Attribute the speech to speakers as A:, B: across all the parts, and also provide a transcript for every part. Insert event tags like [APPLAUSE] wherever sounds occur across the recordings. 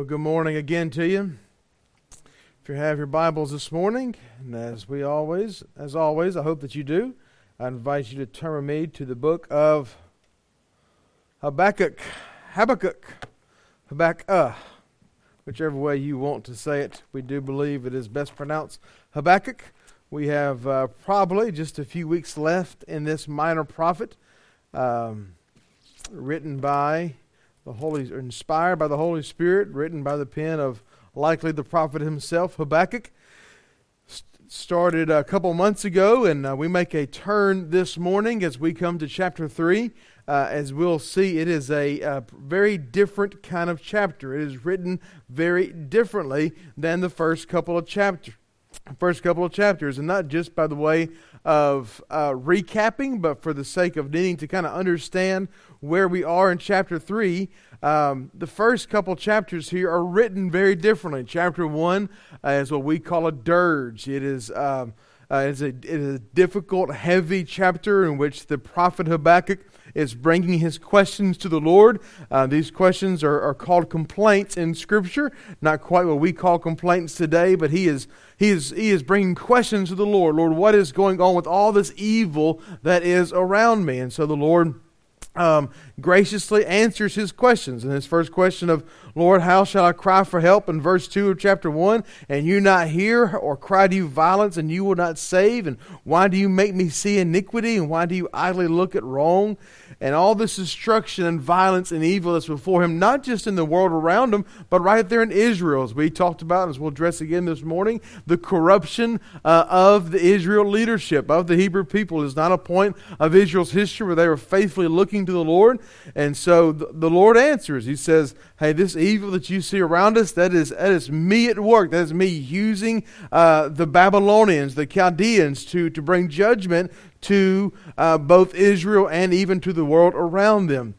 A: Well, good morning again to you. If you have your Bibles this morning, and as we always, as always, I hope that you do, I invite you to turn with me to the book of Habakkuk, Habakkuk, Habakkuk, whichever way you want to say it. We do believe it is best pronounced Habakkuk. We have uh, probably just a few weeks left in this minor prophet, um, written by the Holy, inspired by the Holy Spirit, written by the pen of likely the prophet himself, Habakkuk. started a couple months ago, and uh, we make a turn this morning as we come to chapter 3. Uh, as we'll see, it is a, a, very different kind of chapter. It is written very differently than the first couple of chapters. First couple of chapters, and not just by the way of uh, recapping, but for the sake of needing to kind of understand where we are in chapter 3. Um, the first couple chapters here are written very differently. Chapter 1 uh, is what we call a dirge. It is. Um, uh, it's, a, it is a difficult, heavy chapter in which the prophet Habakkuk is bringing his questions to the Lord. Uh, these questions are, are called complaints in Scripture. Not quite what we call complaints today, but he is, he, is, he is bringing questions to the Lord. Lord, what is going on with all this evil that is around me? And so the Lord um, graciously answers his questions. And his first question of, Lord, how shall I cry for help? In verse 2 of chapter 1, and you not hear, or cry to you violence, and you will not save? And why do you make me see iniquity? And why do you idly look at wrong? and all this destruction and violence and evil that's before him, not just in the world around him, but right there in Israel, as we talked about, as we'll address again this morning. The corruption uh, of the Israel leadership, of the Hebrew people, is not a point of Israel's history where they were faithfully looking to the Lord. And so the, the Lord answers. He says, Hey, this evil that you see around us, that is, that is me at work. That is me using uh, the Babylonians, the Chaldeans, to, to bring judgment to uh, both Israel and even to the world around them.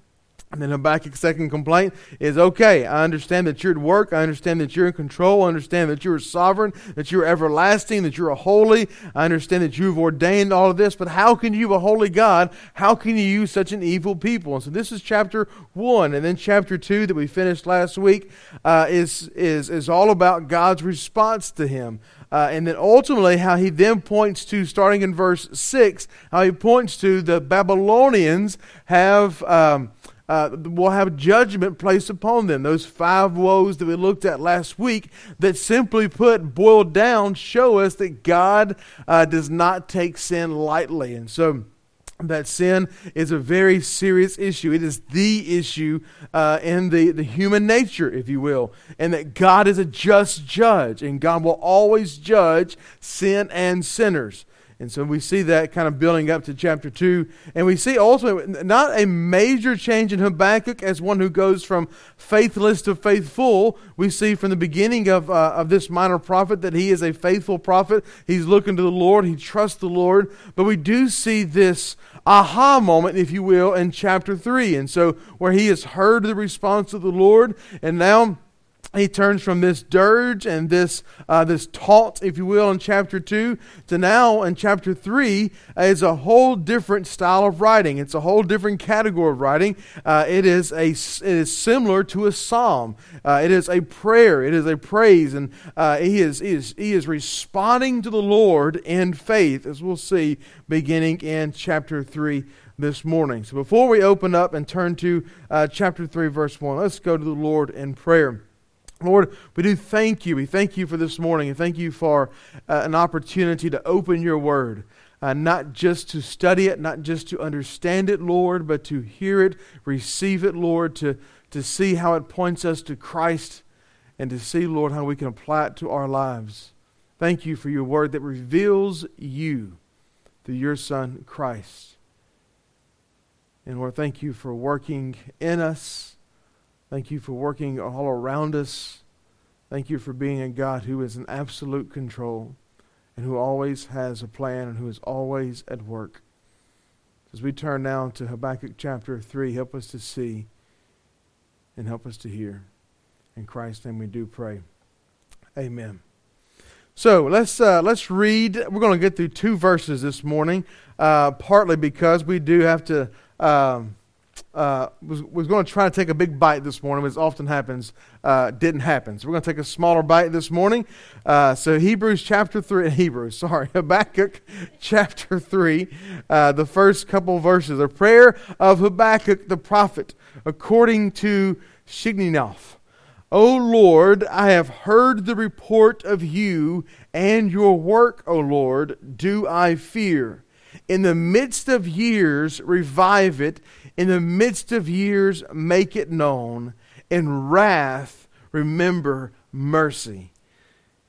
A: And then Habakkuk's second complaint is okay, I understand that you're at work. I understand that you're in control. I understand that you're sovereign, that you're everlasting, that you're holy. I understand that you've ordained all of this, but how can you, a holy God, how can you use such an evil people? And so this is chapter one. And then chapter two that we finished last week uh, is, is, is all about God's response to him. Uh, and then ultimately, how he then points to, starting in verse 6, how he points to the Babylonians have. Um, uh, will have judgment placed upon them. Those five woes that we looked at last week, that simply put, boiled down, show us that God uh, does not take sin lightly. And so, that sin is a very serious issue. It is the issue uh, in the, the human nature, if you will, and that God is a just judge, and God will always judge sin and sinners. And so we see that kind of building up to chapter 2. And we see also not a major change in Habakkuk as one who goes from faithless to faithful. We see from the beginning of, uh, of this minor prophet that he is a faithful prophet. He's looking to the Lord, he trusts the Lord. But we do see this aha moment, if you will, in chapter 3. And so where he has heard the response of the Lord, and now he turns from this dirge and this uh, this taunt, if you will, in chapter two to now in chapter three uh, is a whole different style of writing. It's a whole different category of writing. Uh, it is a it is similar to a psalm. Uh, it is a prayer. It is a praise, and uh, he is he is he is responding to the Lord in faith, as we'll see beginning in chapter three this morning. So before we open up and turn to uh, chapter three, verse one, let's go to the Lord in prayer. Lord, we do thank you. We thank you for this morning and thank you for uh, an opportunity to open your word. Uh, not just to study it, not just to understand it, Lord, but to hear it, receive it, Lord, to, to see how it points us to Christ, and to see, Lord, how we can apply it to our lives. Thank you for your word that reveals you through your Son, Christ. And Lord, thank you for working in us Thank you for working all around us. Thank you for being a God who is in absolute control and who always has a plan and who is always at work. As we turn now to Habakkuk chapter 3, help us to see and help us to hear. In Christ's name we do pray. Amen. So let's uh, let's read. We're going to get through two verses this morning, uh, partly because we do have to um, uh, was, was going to try to take a big bite this morning, as often happens, uh, didn't happen. So we're going to take a smaller bite this morning. Uh, so Hebrews chapter 3, [LAUGHS] Hebrews, sorry, [LAUGHS] Habakkuk chapter 3, uh, the first couple verses. A prayer of Habakkuk the prophet, according to Shigionoth. O Lord, I have heard the report of you, and your work, O Lord, do I fear. In the midst of years, revive it in the midst of years, make it known. In wrath, remember mercy.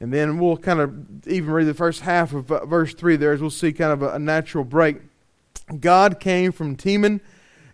A: And then we'll kind of even read the first half of verse 3 there as we'll see kind of a, natural break. God came from Teman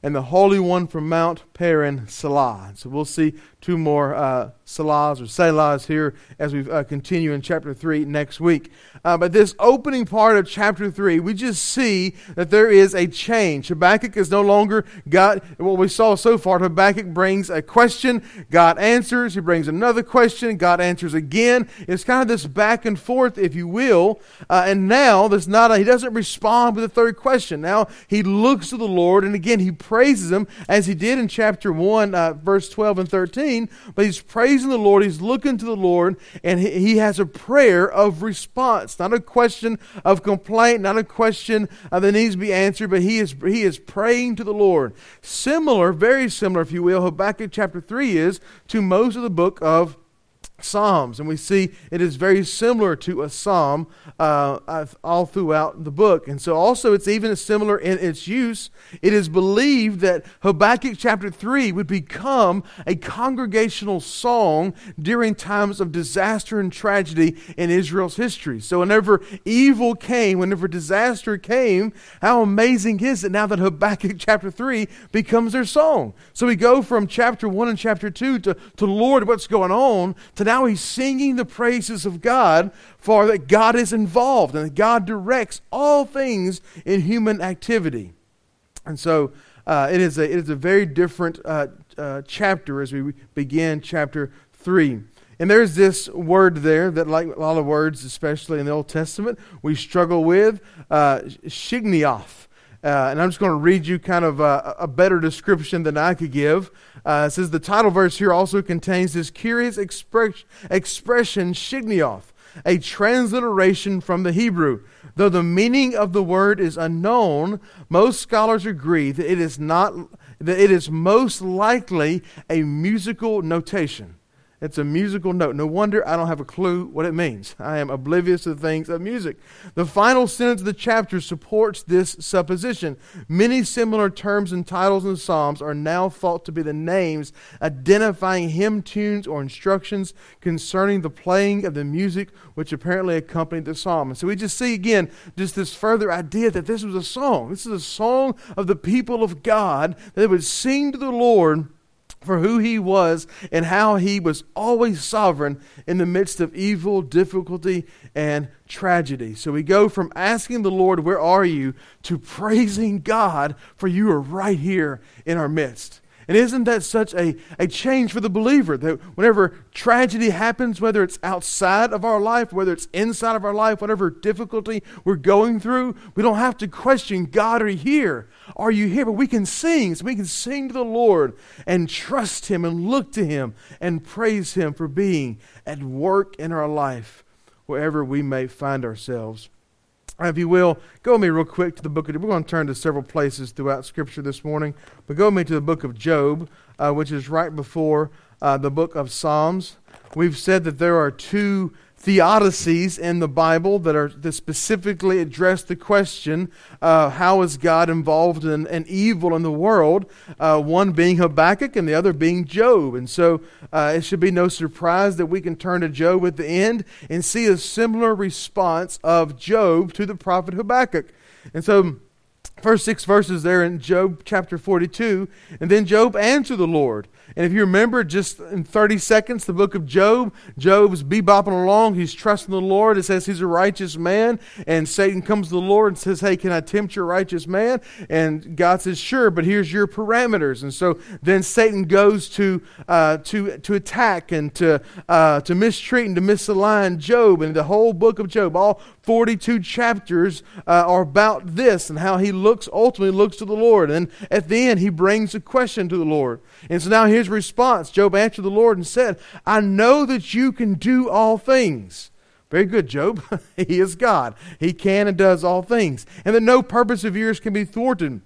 A: and the Holy One from Mount Paran, Selah. So we'll see two more uh, Selahs or Selahs here as we uh, continue in chapter 3 next week. Uh, but this opening part of chapter 3, we just see that there is a change. Habakkuk is no longer God. What we saw so far, Habakkuk brings a question, God answers. He brings another question, God answers again. It's kind of this back and forth, if you will. Uh, and now there's not a, he doesn't respond with a third question. Now he looks to the Lord, and again he praises him as he did in chapter 1, uh, verse 12 and 13 but he's praising the Lord, he's looking to the Lord, and he, he has a prayer of response, not a question of complaint, not a question uh, that needs to be answered, but he is, he is praying to the Lord. Similar, very similar, if you will, Habakkuk chapter 3 is to most of the book of Psalms, and we see it is very similar to a psalm uh, all throughout the book. And so, also, it's even similar in its use. It is believed that Habakkuk chapter 3 would become a congregational song during times of disaster and tragedy in Israel's history. So, whenever evil came, whenever disaster came, how amazing is it now that Habakkuk [LAUGHS] chapter 3 becomes their song? So, we go from chapter 1 and chapter 2 to, to Lord, what's going on, to now he's singing the praises of God for that God is involved and that God directs all things in human activity. And so uh, it, is a, it is a very different uh, uh, chapter as we begin chapter 3. And there's this word there that, like a lot of words, especially in the Old Testament, we struggle with uh, shigionoth. Uh, and I'm just going to read you kind of a, a better description than I could give. Uh, it says the title verse here also contains this curious express, expression, shigionoth, a transliteration from the Hebrew. Though the meaning of the word is unknown, most scholars agree that it is not that it is most likely a musical notation. It's a musical note. No wonder I don't have a clue what it means. I am oblivious to things of music. The final sentence of the chapter supports this supposition. Many similar terms and titles in Psalms are now thought to be the names identifying hymn tunes or instructions concerning the playing of the music which apparently accompanied the psalm. And so we just see again just this further idea that this was a song. This is a song of the people of God that would sing to the Lord for who he was and how he was always sovereign in the midst of evil, difficulty, and tragedy. So we go from asking the Lord, Where are you? to praising God, for you are right here in our midst. And isn't that such a, a change for the believer that whenever tragedy happens, whether it's outside of our life, whether it's inside of our life, whatever difficulty we're going through, we don't have to question God, are you here? Are you here? But we can sing. So we can sing to the Lord and trust Him and look to Him and praise Him for being at work in our life, wherever we may find ourselves. If you will, go with me real quick to the book of. We're going to turn to several places throughout Scripture this morning, but go with me to the book of Job, uh, which is right before uh, the book of Psalms. We've said that there are two theodicies in the Bible that are that specifically address the question uh, how is God involved in, in evil in the world? Uh, one being Habakkuk and the other being Job. And so uh, it should be no surprise that we can turn to Job at the end and see a similar response of Job to the prophet Habakkuk. And so first six verses there in Job chapter 42, and then Job answered the Lord. And if you remember, just in 30 seconds, the book of Job, Job's bebopping along. He's trusting the Lord. It says he's a righteous man. And Satan comes to the Lord and says, Hey, can I tempt your righteous man? And God says, Sure, but here's your parameters. And so then Satan goes to, uh, to, to attack and to, uh, to mistreat and to misalign Job. And the whole book of Job, all 42 chapters, uh, are about this and how he looks ultimately looks to the Lord. And at the end, he brings a question to the Lord. And so now his response Job answered the Lord and said, I know that you can do all things. Very good, Job. [LAUGHS] he is God. He can and does all things. And that no purpose of yours can be thwarted.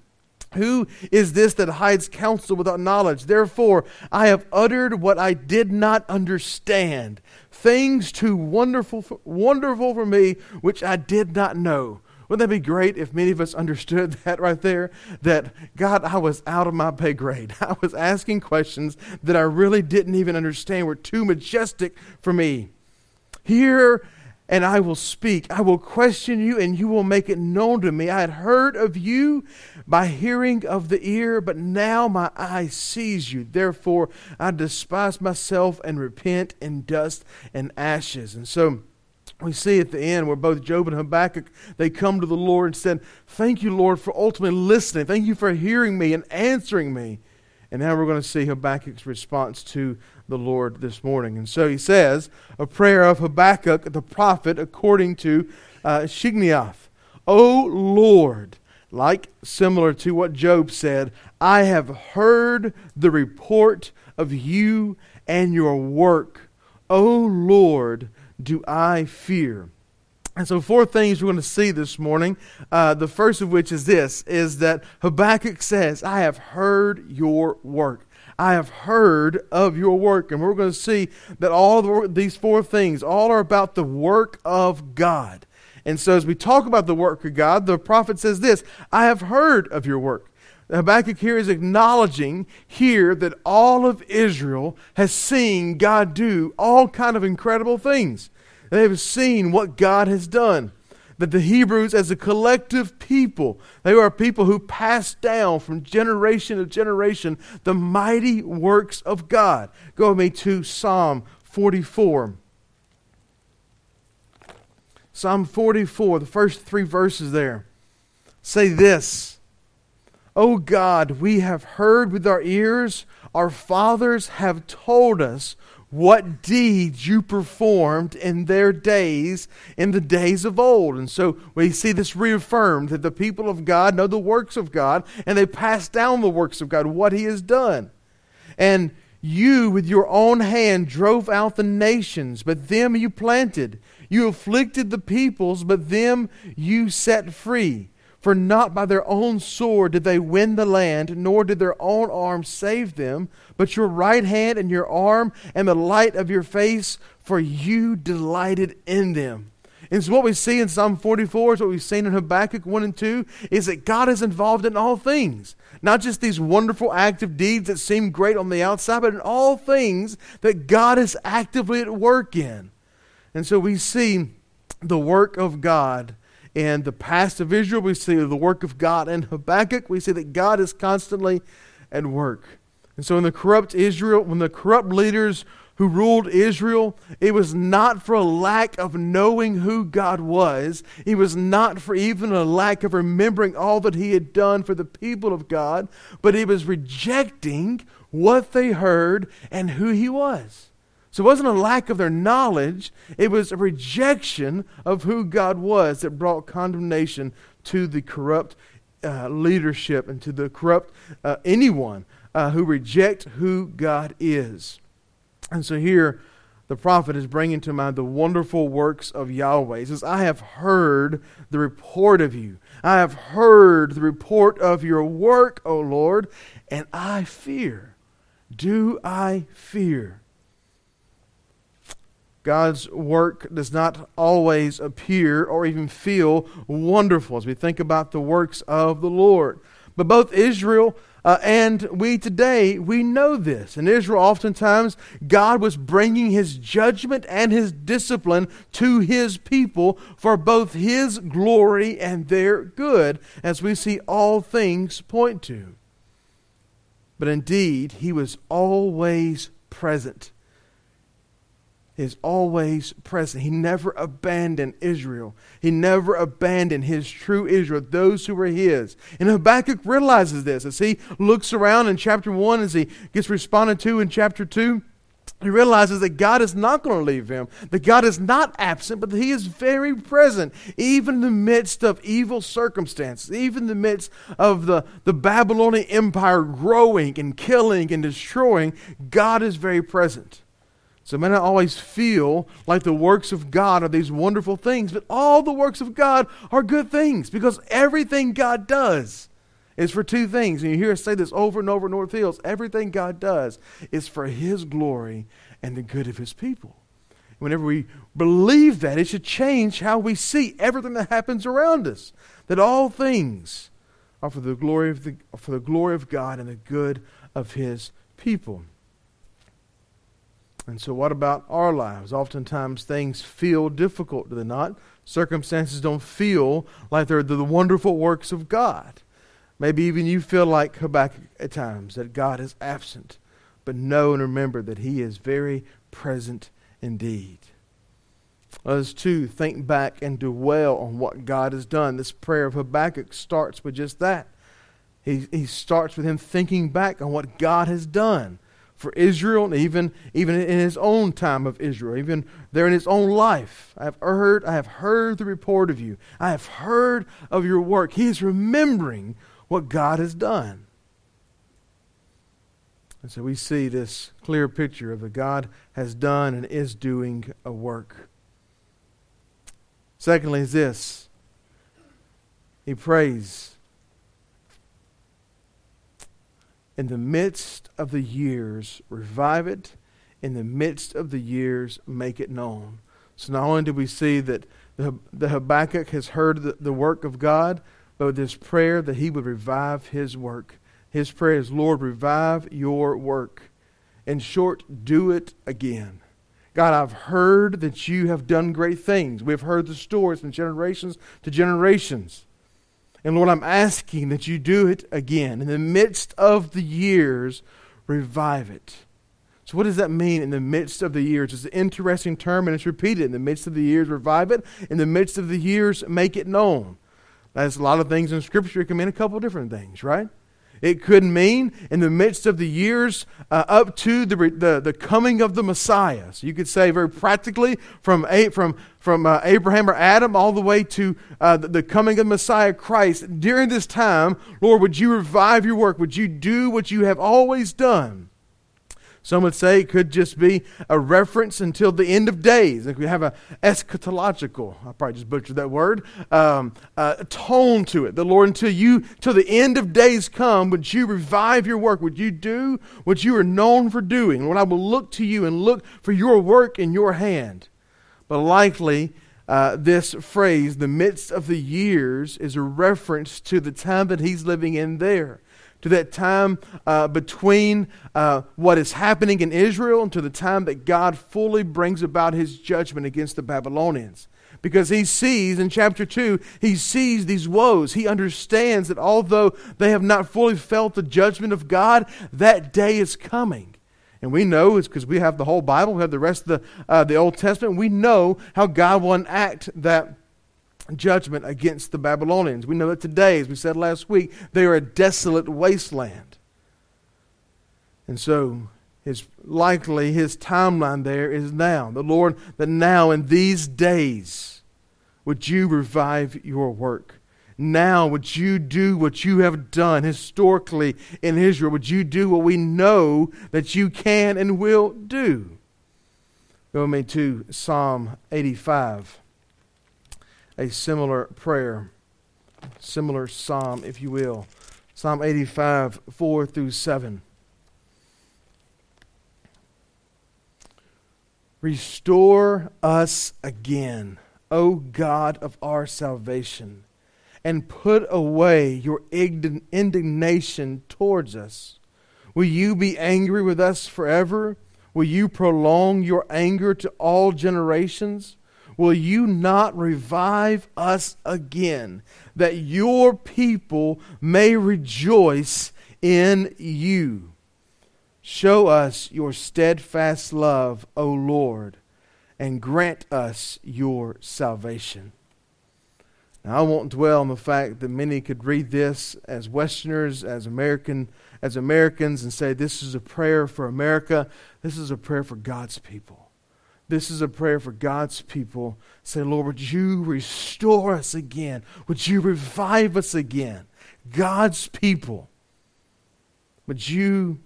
A: Who is this that hides counsel without knowledge? Therefore, I have uttered what I did not understand, things too wonderful, for, wonderful for me, which I did not know. Wouldn't that be great if many of us understood [LAUGHS] that right there? That, God, I was out of my pay grade. [LAUGHS] I was asking questions that I really didn't even understand, were too majestic for me. Here and I will speak. I will question you, and you will make it known to me. I had heard of you by hearing of the ear, but now my eye sees you. Therefore, I despise myself and repent in dust and ashes. And so, we see at the end where both Job and Habakkuk they come to the Lord and said, "Thank you, Lord, for ultimately listening. Thank you for hearing me and answering me." And now we're going to see Habakkuk's response to the Lord this morning. And so he says, a prayer of Habakkuk the prophet according to uh. O Lord, like similar to what Job said, I have heard the report of you and your work. O Lord, do I fear. And so, four things we're going to see this morning. Uh, the first of which is this: is that Habakkuk says, "I have heard your work." I have heard of your work. And we're going to see that all the, these four things all are about the work of God. And so, as we talk about the work of God, the prophet says this I have heard of your work. Habakkuk here is acknowledging here that all of Israel has seen God do all kind of incredible things. They have seen what God has done that the Hebrews, as a collective people, they were a people who passed down from generation to generation the mighty works of God. Go with me to Psalm 44. Psalm 44, the first three verses there say this O God, we have heard with our ears, our fathers have told us what deeds you performed in their days, in the days of old. And so we see this reaffirmed that the people of God know the works of God and they pass down the works of God, what He has done. And you, with your own hand, drove out the nations, but them you planted. You afflicted the peoples, but them you set free. For not by their own sword did they win the land, nor did their own arm save them, but your right hand and your arm and the light of your face, for you delighted in them. And so what we see in Psalm 44 is what we've seen in Habakkuk 1 and 2 is that God is involved in all things. Not just these wonderful active deeds that seem great on the outside, but in all things that God is actively at work in. And so we see the work of God in the past of Israel, we see the work of God. In Habakkuk, we see that God is constantly at work. And so, in the corrupt Israel, when the corrupt leaders who ruled Israel, it was not for a lack of knowing who God was. It was not for even a lack of remembering all that He had done for the people of God, but it was rejecting what they heard and who He was. So it wasn't a lack of their knowledge, it was a rejection of who God was that brought condemnation to the corrupt uh, leadership and to the corrupt uh, anyone uh, who reject who God is. And so here, the prophet is bringing to mind the wonderful works of Yahweh. He says, I have heard the report of you. I have heard the report of your work, O Lord, and I fear. Do I fear? God's work does not always appear or even feel wonderful as we think about the works of the Lord. But both Israel uh, and we today, we know this. In Israel, oftentimes, God was bringing his judgment and his discipline to his people for both his glory and their good, as we see all things point to. But indeed, he was always present is always present. He never abandoned Israel. He never abandoned his true Israel, those who were his. And Habakkuk realizes this as he looks around in chapter 1, as he gets responded to in chapter 2. He realizes that God is not going to leave him, that God is not absent, but that he is very present, even in the midst of evil circumstances, even in the midst of the, the Babylonian Empire growing and killing and destroying. God is very present. So it may not always feel like the works of God are these wonderful things, but all the works of God are good things because everything God does is for two things. And you hear us say this over and over in North Hills. Everything God does is for His glory and the good of His people. Whenever we believe that, it should change how we see everything that happens around us. That all things are for the glory of, the, for the glory of God and the good of His people. And so, what about our lives? Oftentimes, things feel difficult, do they not? Circumstances don't feel like they're the wonderful works of God. Maybe even you feel like Habakkuk at times, that God is absent. But know and remember that He is very present indeed. Us too think back and dwell on what God has done. This prayer of Habakkuk starts with just that. He, he starts with him thinking back on what God has done for Israel, and even, even in his own time of Israel, even there in his own life. I have heard, I have heard the report of you. I have heard of your work. He is remembering what God has done. And so we see this clear picture of that God has done and is doing a work. Secondly, is this He prays in the midst of the years, revive it. In the midst of the years, make it known. So not only do we see that the, the Habakkuk has heard the, the work of God, but with this prayer that he would revive his work. His prayer is, Lord, revive your work. In short, do it again. God, I've heard that you have done great things. We've heard the stories from generations to generations. And Lord, I'm asking that you do it again. In the midst of the years, revive it. So, what does that mean in the midst of the years? It's an interesting term and it's repeated. In the midst of the years, revive it. In the midst of the years, make it known. That's a lot of things in Scripture. It can mean a couple different things, right? It could mean in the midst of the years uh, up to the, the, the, coming of the Messiah. So you could say very practically from, a, from, from uh, Abraham or Adam all the way to uh, the, the coming of Messiah Christ. During this time, Lord, would you revive your work? Would you do what you have always done? Some would say it could just be a reference until the end of days. Like we have a eschatological, I probably just butchered that word, um, uh, tone to it. The Lord, until you, till the end of days come, would you revive your work? Would you do what you are known for doing? Lord, I will look to you and look for your work in your hand. But likely, uh, this phrase, the midst of the years, is a reference to the time that he's living in there to that time uh, between uh, what is happening in Israel and to the time that God fully brings about his judgment against the Babylonians. Because he sees in chapter 2, he sees these woes. He understands that although they have not fully felt the judgment of God, that day is coming. And we know it's because we have the whole Bible, we have the rest of the, uh, the Old Testament. We know how God will enact that judgment against the Babylonians. We know that today, as we said last week, they are a desolate wasteland. And so, his likely his timeline there is now. The Lord, that now in these days would you revive your work. Now would you do what you have done historically in Israel? Would you do what we know that you can and will do? Go with me to Psalm 85 a similar prayer, similar psalm, if you will. Psalm 85, 4 through 7. Restore us again, O God of our salvation, and put away your indignation towards us. Will you be angry with us forever? Will you prolong your anger to all generations? Will you not revive us again, that your people may rejoice in you? Show us your steadfast love, O Lord, and grant us your salvation. Now, I won't dwell on the fact that many could read this as Westerners, as American as Americans and say, This is a prayer for America. This is a prayer for God's people. This is a prayer for God's people. Say, Lord, would you restore us again? Would you revive us again? God's people. Would you,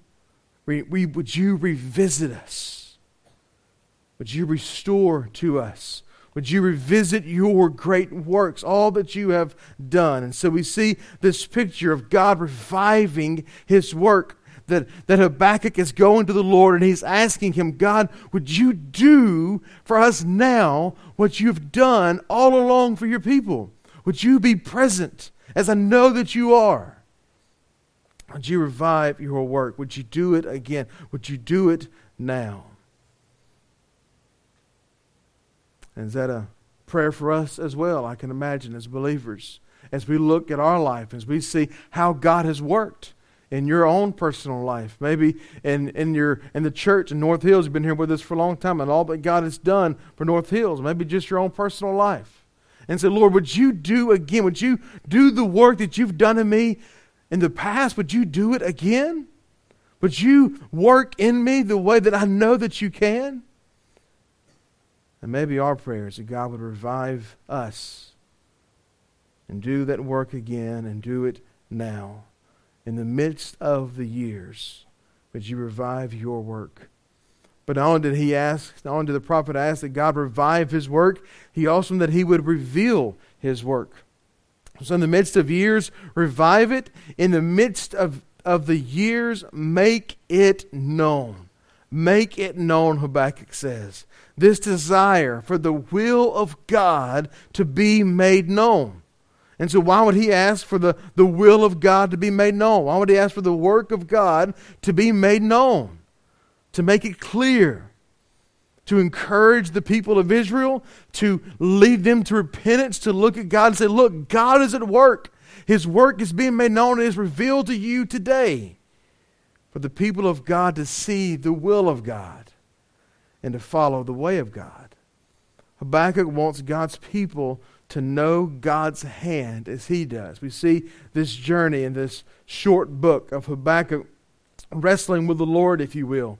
A: we would you revisit us? Would you restore to us would you revisit your great works, all that you have done? And so we see this picture of God reviving his work. That, that Habakkuk is going to the Lord and he's asking him, God, would you do for us now what you've done all along for your people? Would you be present as I know that you are? Would you revive your work? Would you do it again? Would you do it now? And is that a prayer for us as well? I can imagine as believers, as we look at our life, as we see how God has worked in your own personal life, maybe in, in your in the church in North Hills, you've been here with us for a long time, and all that God has done for North Hills, maybe just your own personal life. And say, Lord, would you do again? Would you do the work that you've done in me in the past? Would you do it again? Would you work in me the way that I know that you can? And maybe our prayer is that God would revive us and do that work again and do it now. In the midst of the years, would you revive your work? But not only did he ask, not only did the prophet ask that God revive his work, he also that he would reveal his work. So in the midst of years, revive it. In the midst of, of the years, make it known. Make it known, Habakkuk says this desire for the will of God to be made known. And so, why would he ask for the, the will of God to be made known? Why would he ask for the work of God to be made known? To make it clear, to encourage the people of Israel, to lead them to repentance, to look at God and say, Look, God is at work. His work is being made known and is revealed to you today. For the people of God to see the will of God and to follow the way of God. Habakkuk wants God's people to know God's hand as he does. We see this journey in this short book of Habakkuk wrestling with the Lord, if you will,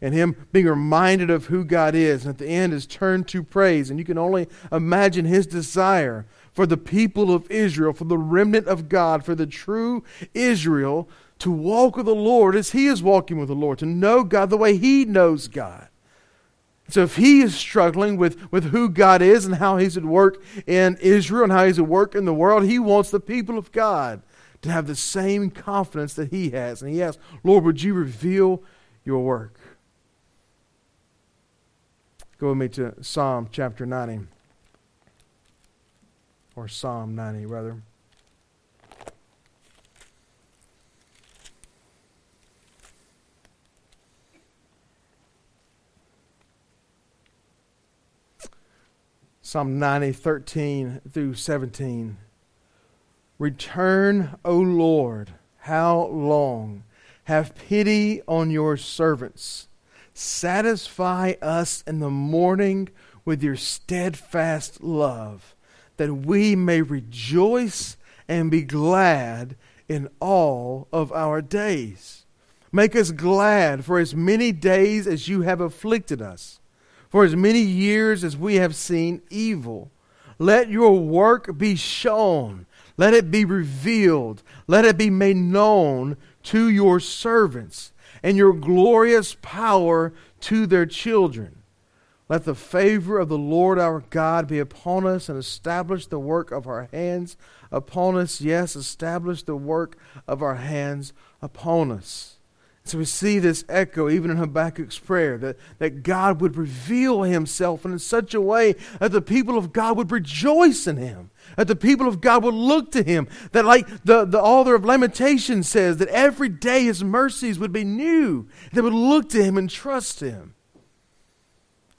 A: and him being reminded of who God is. And at the end is turned to praise. And you can only imagine his desire for the people of Israel, for the remnant of God, for the true Israel to walk with the Lord as he is walking with the Lord, to know God the way he knows God. So if he is struggling with, with who God is and how he's at work in Israel and how he's at work in the world, he wants the people of God to have the same confidence that he has. And he asks, Lord, would you reveal your work? Go with me to Psalm chapter 90. Or Psalm 90, rather. Psalm 90, 13 through 17. Return, O Lord, how long? Have pity on your servants. Satisfy us in the morning with your steadfast love, that we may rejoice and be glad in all of our days. Make us glad for as many days as you have afflicted us for as many years as we have seen evil. Let your work be shown. Let it be revealed. Let it be made known to your servants and your glorious power to their children. Let the favor of the Lord our God be upon us and establish the work of our hands upon us. Yes, establish the work of our hands upon us. So we see this echo even in Habakkuk's prayer that, that God would reveal himself in such a way that the people of God would rejoice in him, that the people of God would look to him, that like the, the author of Lamentation says, that every day his mercies would be new. They would look to him and trust him.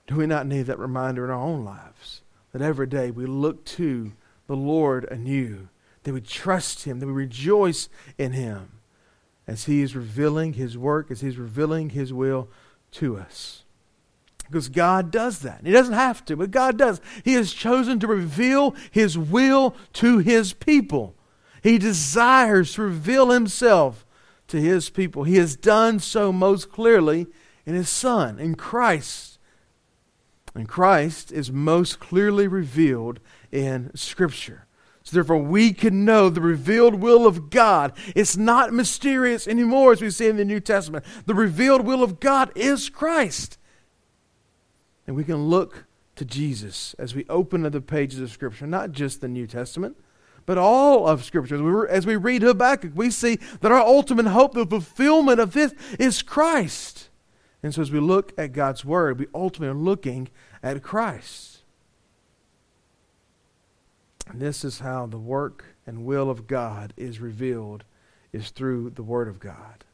A: Do we not need that reminder in our own lives? That every day we look to the Lord anew, that we trust him, that we rejoice in him as He is revealing His work, as He's revealing His will to us. Because God does that. He doesn't have to, but God does. He has chosen to reveal His will to His people. He desires to reveal Himself to his people. He has done so most clearly in his Son, in Christ. And Christ is most clearly revealed in Scripture. So therefore, we can know the revealed will of God. It's not mysterious anymore, as we see in the New Testament. The revealed will of God is Christ. And we can look to Jesus as we open the pages of Scripture, not just the New Testament, but all of Scripture. As we read Habakkuk, we see that our ultimate hope, the fulfillment of this, is Christ. And so as we look at God's Word, we ultimately are looking at Christ. And this is how the work and will of God is revealed, is through the Word of God.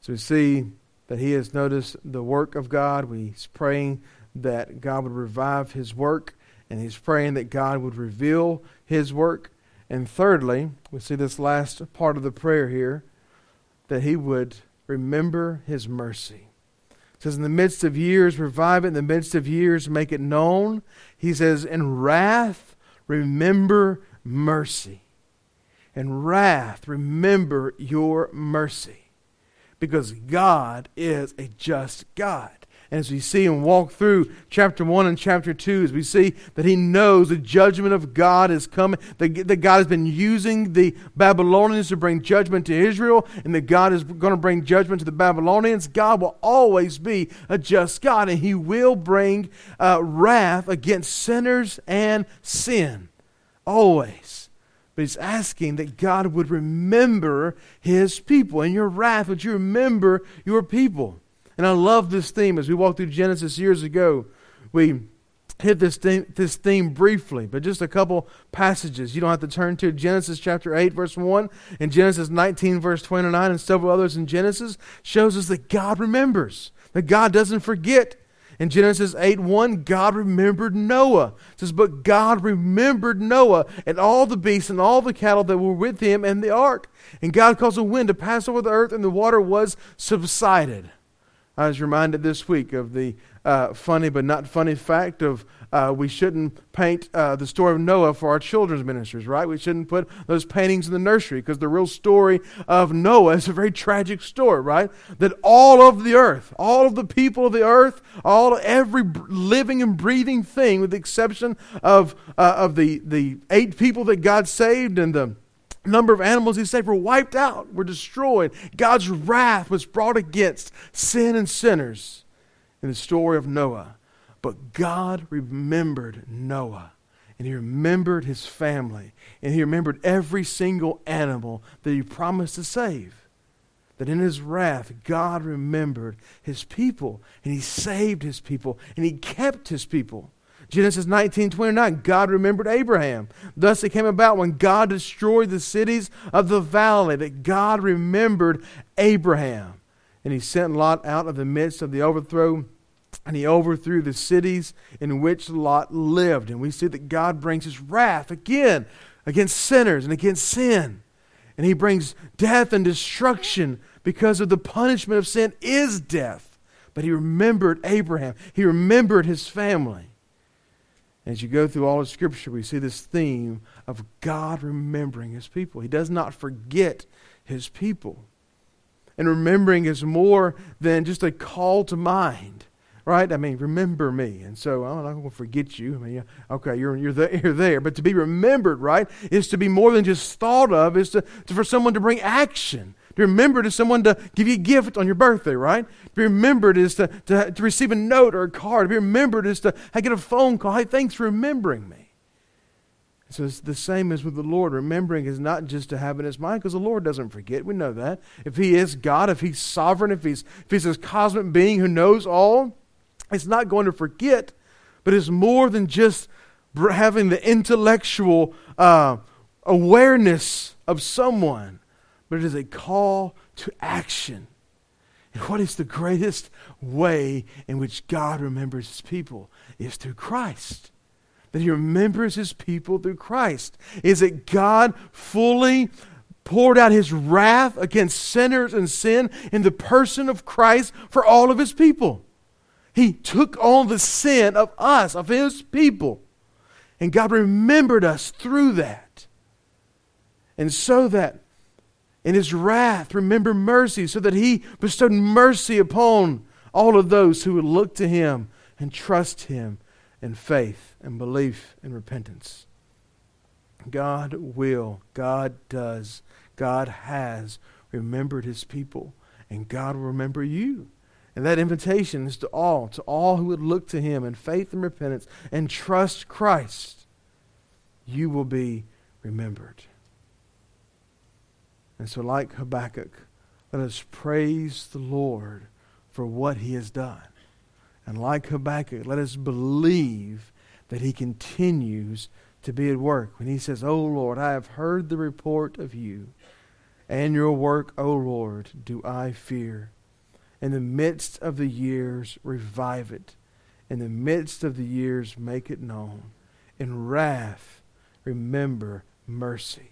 A: So we see that he has noticed the work of God. He's praying that God would revive his work, and he's praying that God would reveal his work. And thirdly, we see this last part of the prayer here that he would remember his mercy. It says, In the midst of years, revive it. In the midst of years, make it known. He says, In wrath, remember mercy. And wrath, remember your mercy. Because God is a just God. As we see and walk through chapter 1 and chapter 2, as we see that he knows the judgment of God is coming, that, that God has been using the Babylonians to bring judgment to Israel, and that God is going to bring judgment to the Babylonians, God will always be a just God, and he will bring uh, wrath against sinners and sin. Always. But he's asking that God would remember his people. In your wrath, would you remember your people? And I love this theme as we walked through Genesis years ago. We hit this theme, this theme briefly, but just a couple passages. You don't have to turn to Genesis chapter 8, verse 1, and Genesis 19, verse 29, and several others in Genesis shows us that God remembers, that God doesn't forget. In Genesis 8 1, God remembered Noah. It says, But God remembered Noah and all the beasts and all the cattle that were with him and the ark. And God caused a wind to pass over the earth, and the water was subsided. I was reminded this week of the uh, funny but not funny fact of uh, we shouldn't paint uh, the story of Noah for our children's ministers, right? We shouldn't put those paintings in the nursery because the real story of Noah is a very tragic story, right? That all of the earth, all of the people of the earth, all every living and breathing thing, with the exception of uh, of the the eight people that God saved and the number of animals he saved were wiped out, were destroyed. God's wrath was brought against sin and sinners in the story of Noah. But God remembered Noah, and he remembered his family, and he remembered every single animal that he promised to save. That in his wrath, God remembered his people, and he saved his people, and he kept his people. Genesis 19 29, God remembered Abraham. Thus it came about when God destroyed the cities of the valley that God remembered Abraham. And he sent Lot out of the midst of the overthrow, and he overthrew the cities in which Lot lived. And we see that God brings his wrath again against sinners and against sin. And he brings death and destruction because of the punishment of sin is death. But he remembered Abraham, he remembered his family. As you go through all of Scripture, we see this theme of God remembering His people. He does not forget His people. And remembering is more than just a call to mind, right? I mean, remember me. And so I'm not going to forget you. I mean, okay, you're, you're, there, you're there. But to be remembered, right, is to be more than just thought of, is to, to for someone to bring action. To remember is someone to give you a gift on your birthday, right? To be remembered is to, to, to receive a note or a card. To be remembered is to I get a phone call. Hey, thanks for remembering me. So it's the same as with the Lord. Remembering is not just to have in his mind, because the Lord doesn't forget. We know that. If he is God, if he's sovereign, if he's if he's this cosmic being who knows all, it's not going to forget, but it's more than just having the intellectual uh, awareness of someone but it is a call to action. And what is the greatest way in which God remembers his people? Is through Christ. That he remembers his people through Christ. Is that God fully poured out his wrath against sinners and sin in the person of Christ for all of his people. He took on the sin of us, of his people. And God remembered us through that. And so that In his wrath, remember mercy, so that he bestowed mercy upon all of those who would look to him and trust him in faith and belief and repentance. God will, God does, God has remembered his people, and God will remember you. And that invitation is to all, to all who would look to him in faith and repentance and trust Christ. You will be remembered. And so, like Habakkuk, let us praise the Lord for what he has done. And like Habakkuk, let us believe that he continues to be at work. When he says, O Lord, I have heard the report of you, and your work, O Lord, do I fear. In the midst of the years, revive it. In the midst of the years, make it known. In wrath, remember mercy.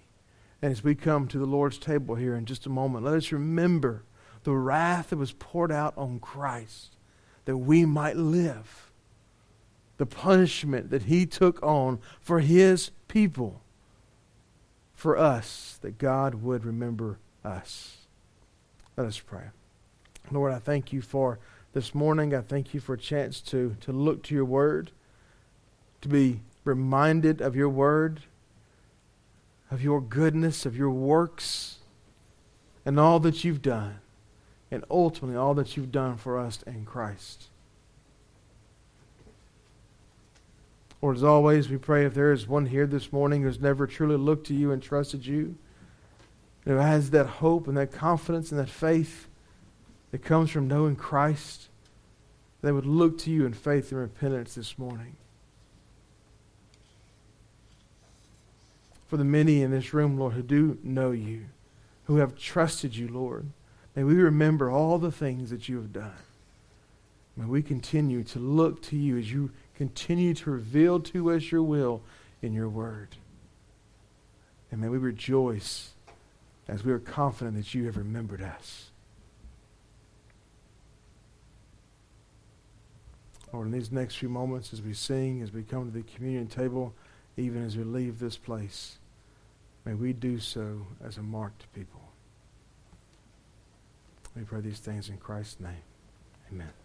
A: And as we come to the Lord's table here in just a moment, let us remember the wrath that was poured out on Christ that we might live. The punishment that he took on for his people, for us, that God would remember us. Let us pray. Lord, I thank you for this morning. I thank you for a chance to, to look to your word, to be reminded of your word of your goodness, of your works, and all that you've done, and ultimately all that you've done for us in Christ. Lord, as always, we pray if there is one here this morning who's never truly looked to you and trusted you, who has that hope and that confidence and that faith that comes from knowing Christ, they would look to you in faith and repentance this morning. For the many in this room, Lord, who do know you, who have trusted you, Lord. May we remember all the things that you have done. May we continue to look to you as you continue to reveal to us your will in your word. And may we rejoice as we are confident that you have remembered us. Lord, in these next few moments, as we sing, as we come to the communion table, even as we leave this place, May we do so as a marked people. We pray these things in Christ's name. Amen.